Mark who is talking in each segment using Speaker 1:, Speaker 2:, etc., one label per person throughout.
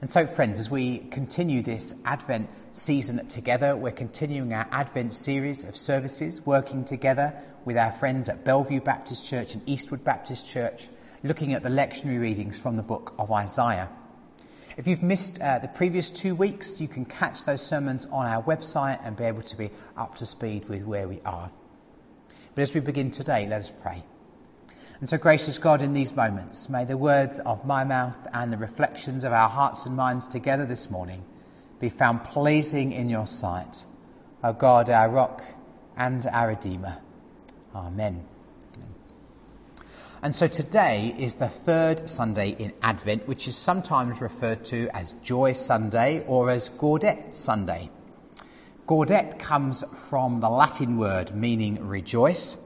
Speaker 1: And so, friends, as we continue this Advent season together, we're continuing our Advent series of services, working together with our friends at Bellevue Baptist Church and Eastwood Baptist Church, looking at the lectionary readings from the book of Isaiah. If you've missed uh, the previous two weeks, you can catch those sermons on our website and be able to be up to speed with where we are. But as we begin today, let us pray. And so, gracious God, in these moments, may the words of my mouth and the reflections of our hearts and minds together this morning be found pleasing in your sight. O God, our rock and our Redeemer. Amen. And so today is the third Sunday in Advent, which is sometimes referred to as Joy Sunday or as Gaudete Sunday. Gaudete comes from the Latin word meaning rejoice,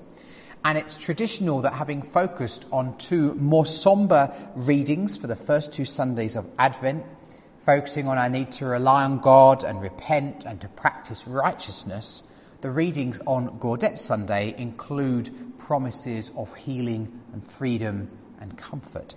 Speaker 1: and it's traditional that having focused on two more sombre readings for the first two Sundays of Advent, focusing on our need to rely on God and repent and to practice righteousness, the readings on Gaudete Sunday include promises of healing and freedom and comfort.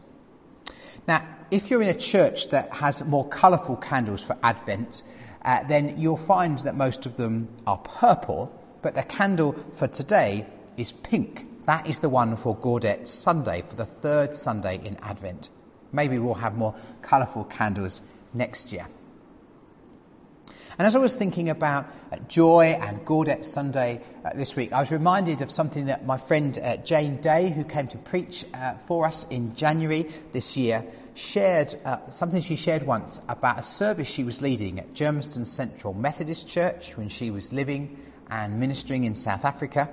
Speaker 1: Now, if you're in a church that has more colourful candles for Advent, uh, then you'll find that most of them are purple, but the candle for today is pink. That is the one for Gaudete Sunday, for the third Sunday in Advent. Maybe we'll have more colourful candles next year. And as I was thinking about uh, joy and Gaudete Sunday uh, this week, I was reminded of something that my friend uh, Jane Day, who came to preach uh, for us in January this year, shared uh, something she shared once about a service she was leading at Germiston Central Methodist Church when she was living and ministering in South Africa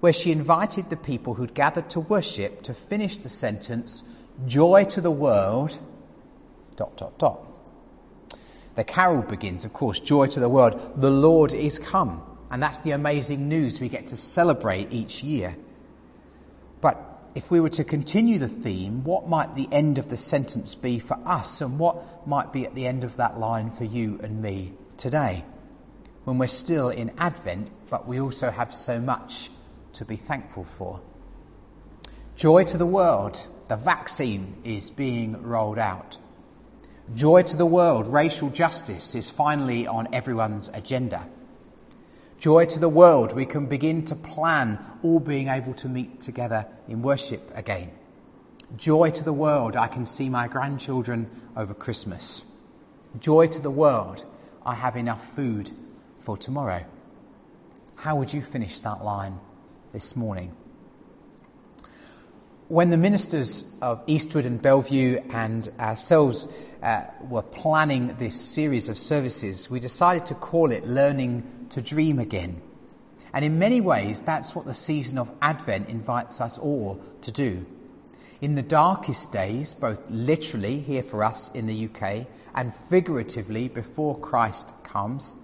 Speaker 1: where she invited the people who'd gathered to worship to finish the sentence, Joy to the world, dot, dot, dot. The carol begins, of course, Joy to the world, the Lord is come. And that's the amazing news we get to celebrate each year. But if we were to continue the theme, what might the end of the sentence be for us, and what might be at the end of that line for you and me today? When we're still in Advent, but we also have so much to be thankful for. Joy to the world, the vaccine is being rolled out. Joy to the world, racial justice is finally on everyone's agenda. Joy to the world, we can begin to plan all being able to meet together in worship again. Joy to the world, I can see my grandchildren over Christmas. Joy to the world, I have enough food for tomorrow. How would you finish that line this morning. When the ministers of Eastwood and Bellevue and ourselves uh, were planning this series of services, we decided to call it Learning to Dream Again. And in many ways, that's what the season of Advent invites us all to do. In the darkest days, both literally here for us in the UK and figuratively before Christ comes,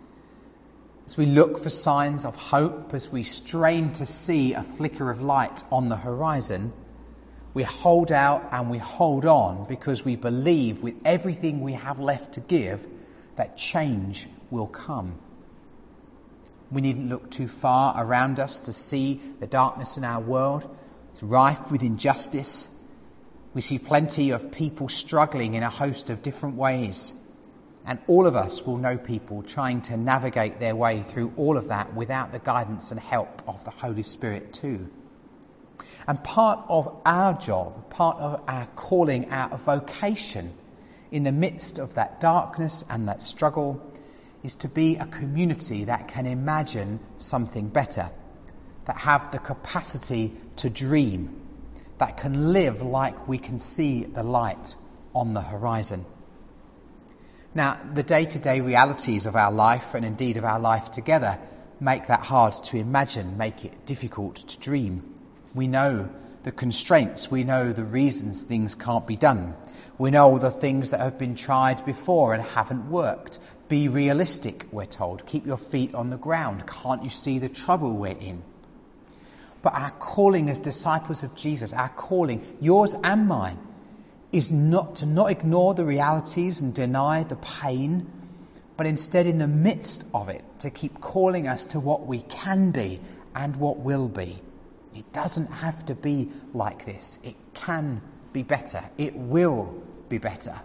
Speaker 1: as we look for signs of hope, as we strain to see a flicker of light on the horizon, we hold out and we hold on because we believe with everything we have left to give that change will come. We needn't look too far around us to see the darkness in our world. It's rife with injustice. We see plenty of people struggling in a host of different ways. And all of us will know people trying to navigate their way through all of that without the guidance and help of the Holy Spirit, too. And part of our job, part of our calling, our vocation in the midst of that darkness and that struggle is to be a community that can imagine something better, that have the capacity to dream, that can live like we can see the light on the horizon. Now, the day to day realities of our life and indeed of our life together make that hard to imagine, make it difficult to dream. We know the constraints, we know the reasons things can't be done. We know all the things that have been tried before and haven't worked. Be realistic, we're told. Keep your feet on the ground. Can't you see the trouble we're in? But our calling as disciples of Jesus, our calling, yours and mine, is not to not ignore the realities and deny the pain, but instead, in the midst of it, to keep calling us to what we can be and what will be. It doesn't have to be like this. It can be better. It will be better.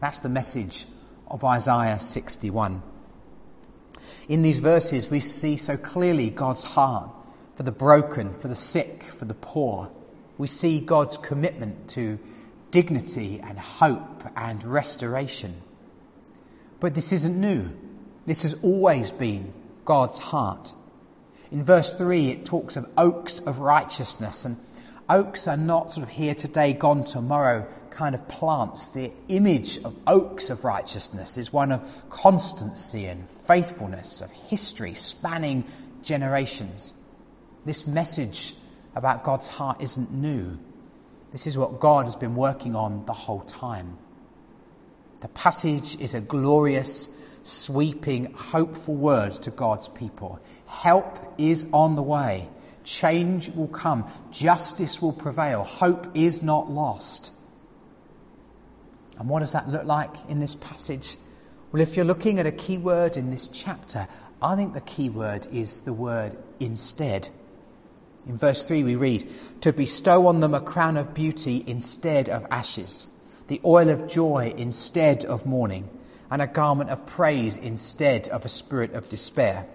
Speaker 1: That's the message of Isaiah 61. In these verses, we see so clearly God's heart for the broken, for the sick, for the poor. We see God's commitment to dignity and hope and restoration. But this isn't new. This has always been God's heart. In verse 3, it talks of oaks of righteousness, and oaks are not sort of here today, gone tomorrow kind of plants. The image of oaks of righteousness is one of constancy and faithfulness, of history spanning generations. This message about God's heart isn't new. This is what God has been working on the whole time. The passage is a glorious, sweeping, hopeful word to God's people. Help is on the way. Change will come. Justice will prevail. Hope is not lost. And what does that look like in this passage? Well, if you're looking at a key word in this chapter, I think the key word is the word instead. In verse 3, we read, To bestow on them a crown of beauty instead of ashes, the oil of joy instead of mourning, and a garment of praise instead of a spirit of despair.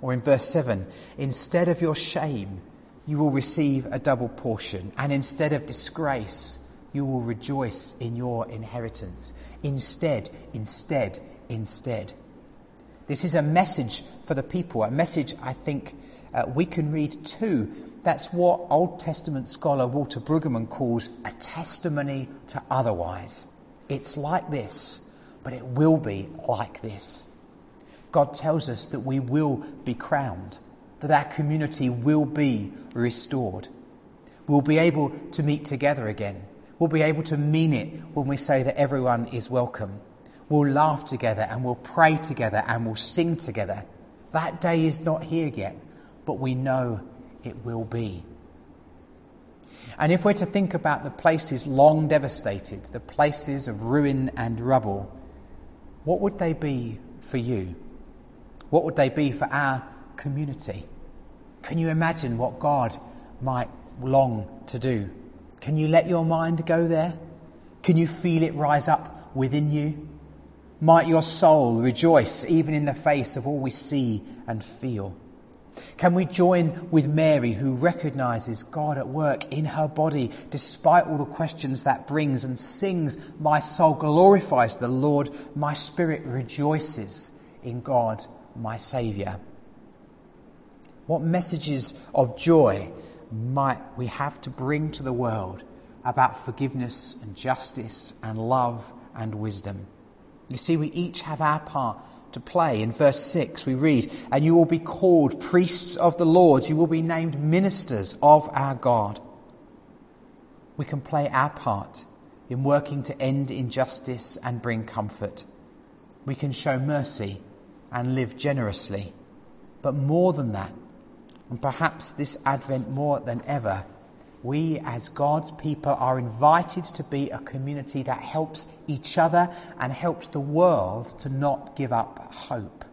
Speaker 1: Or in verse 7, Instead of your shame, you will receive a double portion, and instead of disgrace, you will rejoice in your inheritance. Instead, instead, instead. This is a message for the people, a message I think uh, we can read too. That's what Old Testament scholar Walter Brueggemann calls a testimony to otherwise. It's like this, but it will be like this. God tells us that we will be crowned, that our community will be restored. We'll be able to meet together again. We'll be able to mean it when we say that everyone is welcome. We'll laugh together and we'll pray together and we'll sing together. That day is not here yet, but we know it will be. And if we're to think about the places long devastated, the places of ruin and rubble, what would they be for you? What would they be for our community? Can you imagine what God might long to do? Can you let your mind go there? Can you feel it rise up within you? Might your soul rejoice even in the face of all we see and feel? Can we join with Mary, who recognizes God at work in her body despite all the questions that brings and sings, My soul glorifies the Lord, my spirit rejoices in God, my Saviour? What messages of joy might we have to bring to the world about forgiveness and justice and love and wisdom? You see, we each have our part to play. In verse 6, we read, And you will be called priests of the Lord, you will be named ministers of our God. We can play our part in working to end injustice and bring comfort. We can show mercy and live generously. But more than that, and perhaps this Advent more than ever, we as God's people are invited to be a community that helps each other and helps the world to not give up hope.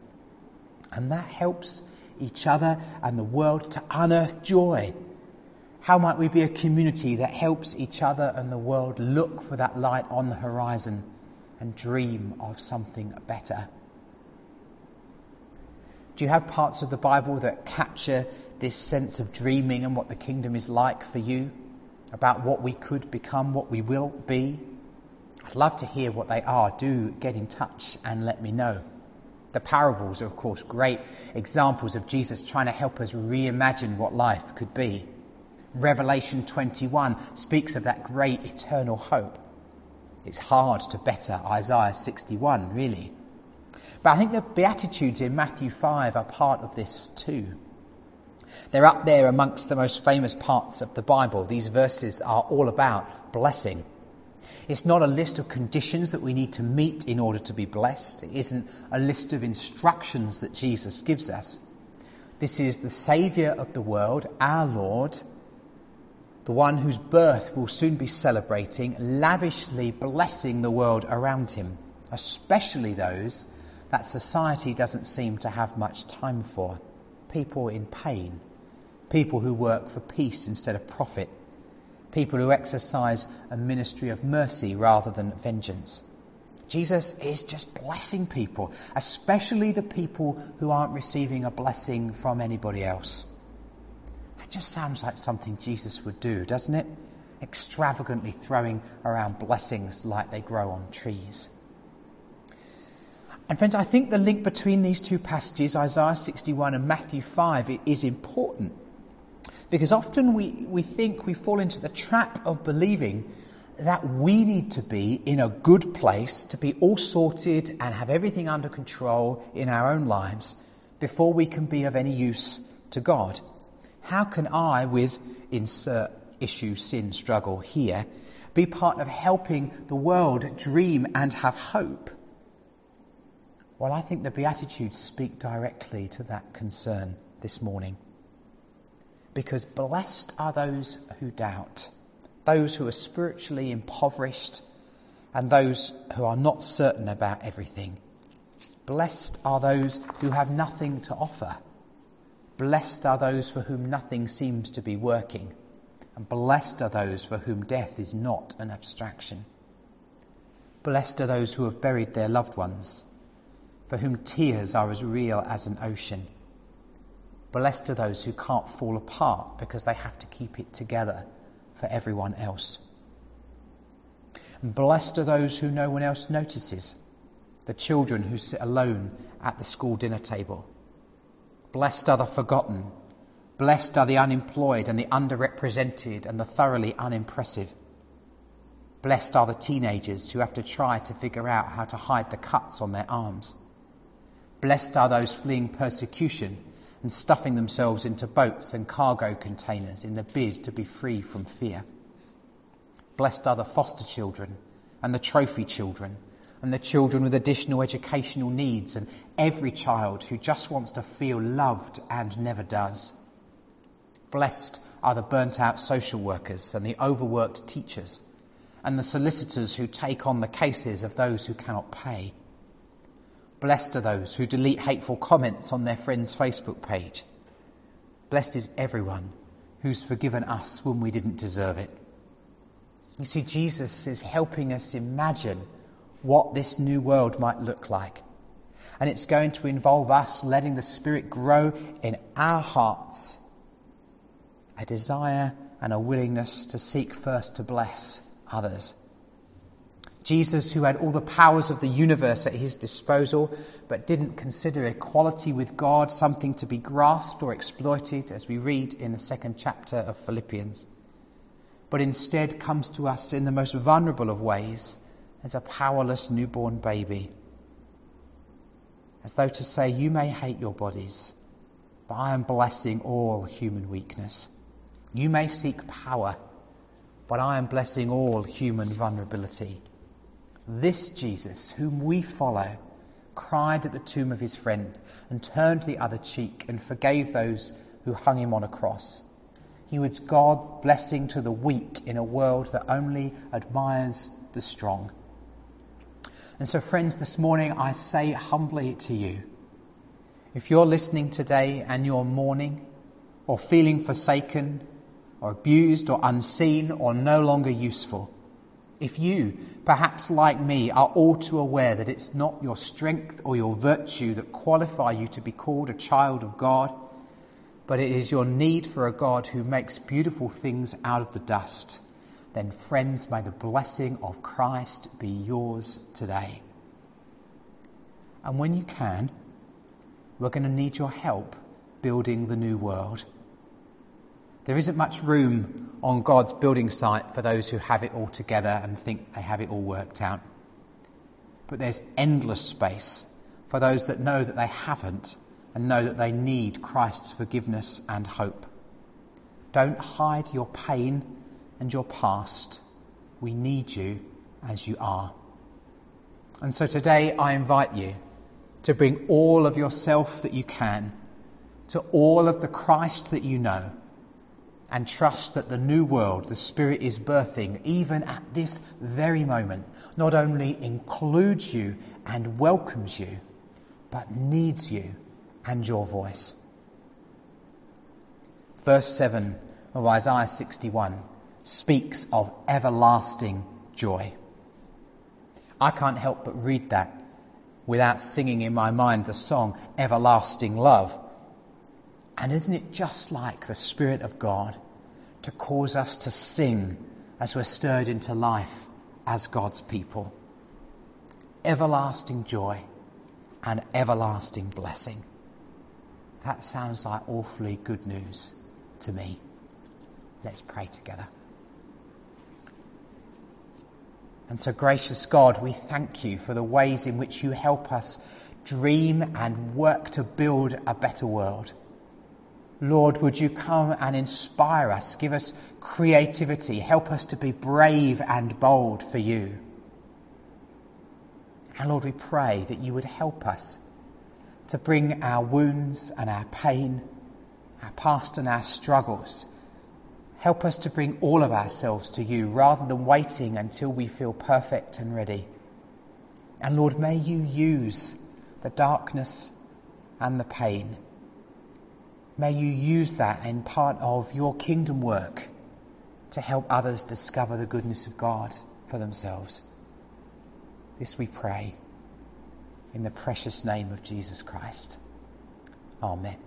Speaker 1: And that helps each other and the world to unearth joy. How might we be a community that helps each other and the world look for that light on the horizon and dream of something better? Do you have parts of the Bible that capture this sense of dreaming and what the kingdom is like for you, about what we could become, what we will be? I'd love to hear what they are. Do get in touch and let me know. The parables are, of course, great examples of Jesus trying to help us reimagine what life could be. Revelation 21 speaks of that great eternal hope. It's hard to better Isaiah 61, really. But I think the Beatitudes in Matthew 5 are part of this too. They're up there amongst the most famous parts of the Bible. These verses are all about blessing. It's not a list of conditions that we need to meet in order to be blessed. It isn't a list of instructions that Jesus gives us. This is the Saviour of the world, our Lord, the one whose birth we'll soon be celebrating, lavishly blessing the world around him, especially those that society doesn't seem to have much time for people in pain, people who work for peace instead of profit, people who exercise a ministry of mercy rather than vengeance. Jesus is just blessing people, especially the people who aren't receiving a blessing from anybody else. It just sounds like something Jesus would do, doesn't it? Extravagantly throwing around blessings like they grow on trees. And friends, I think the link between these two passages, Isaiah 61 and Matthew 5, is important. Because often we, we think we fall into the trap of believing that we need to be in a good place, to be all sorted and have everything under control in our own lives before we can be of any use to God. How can I, with insert issue, sin, struggle here, be part of helping the world dream and have hope? Well, I think the Beatitudes speak directly to that concern this morning. Because blessed are those who doubt, those who are spiritually impoverished, and those who are not certain about everything. Blessed are those who have nothing to offer. Blessed are those for whom nothing seems to be working. And blessed are those for whom death is not an abstraction. Blessed are those who have buried their loved ones for whom tears are as real as an ocean. Blessed are those who can't fall apart because they have to keep it together for everyone else. And blessed are those who no one else notices, the children who sit alone at the school dinner table. Blessed are the forgotten. Blessed are the unemployed and the underrepresented and the thoroughly unimpressive. Blessed are the teenagers who have to try to figure out how to hide the cuts on their arms. Blessed are those fleeing persecution and stuffing themselves into boats and cargo containers in the bid to be free from fear. Blessed are the foster children and the trophy children and the children with additional educational needs and every child who just wants to feel loved and never does. Blessed are the burnt out social workers and the overworked teachers and the solicitors who take on the cases of those who cannot pay. Blessed are those who delete hateful comments on their friend's Facebook page. Blessed is everyone who's forgiven us when we didn't deserve it. You see, Jesus is helping us imagine what this new world might look like. And it's going to involve us letting the Spirit grow in our hearts a desire and a willingness to seek first to bless others. Jesus, who had all the powers of the universe at his disposal, but didn't consider equality with God something to be grasped or exploited, as we read in the second chapter of Philippians, but instead comes to us in the most vulnerable of ways as a powerless newborn baby. As though to say, You may hate your bodies, but I am blessing all human weakness. You may seek power, but I am blessing all human vulnerability. This Jesus, whom we follow, cried at the tomb of his friend and turned the other cheek and forgave those who hung him on a cross. He was God blessing to the weak in a world that only admires the strong. And so, friends, this morning I say humbly to you if you're listening today and you're mourning or feeling forsaken or abused or unseen or no longer useful, if you, perhaps like me, are all too aware that it's not your strength or your virtue that qualify you to be called a child of God, but it is your need for a God who makes beautiful things out of the dust, then, friends, may the blessing of Christ be yours today. And when you can, we're going to need your help building the new world. There isn't much room on God's building site for those who have it all together and think they have it all worked out. But there's endless space for those that know that they haven't and know that they need Christ's forgiveness and hope. Don't hide your pain and your past. We need you as you are. And so today I invite you to bring all of yourself that you can to all of the Christ that you know and trust that the new world the Spirit is birthing, even at this very moment, not only includes you and welcomes you, but needs you and your voice. Verse 7 of Isaiah 61 speaks of everlasting joy. I can't help but read that without singing in my mind the song Everlasting Love. And isn't it just like the Spirit of God to cause us to sing as we're stirred into life as God's people? Everlasting joy and everlasting blessing. That sounds like awfully good news to me. Let's pray together. And so, gracious God, we thank you for the ways in which you help us dream and work to build a better world. Lord, would you come and inspire us, give us creativity, help us to be brave and bold for you. And Lord, we pray that you would help us to bring our wounds and our pain, our past and our struggles. Help us to bring all of ourselves to you rather than waiting until we feel perfect and ready. And Lord, may you use the darkness and the pain. May you use that in part of your kingdom work to help others discover the goodness of God for themselves. This we pray in the precious name of Jesus Christ. Amen.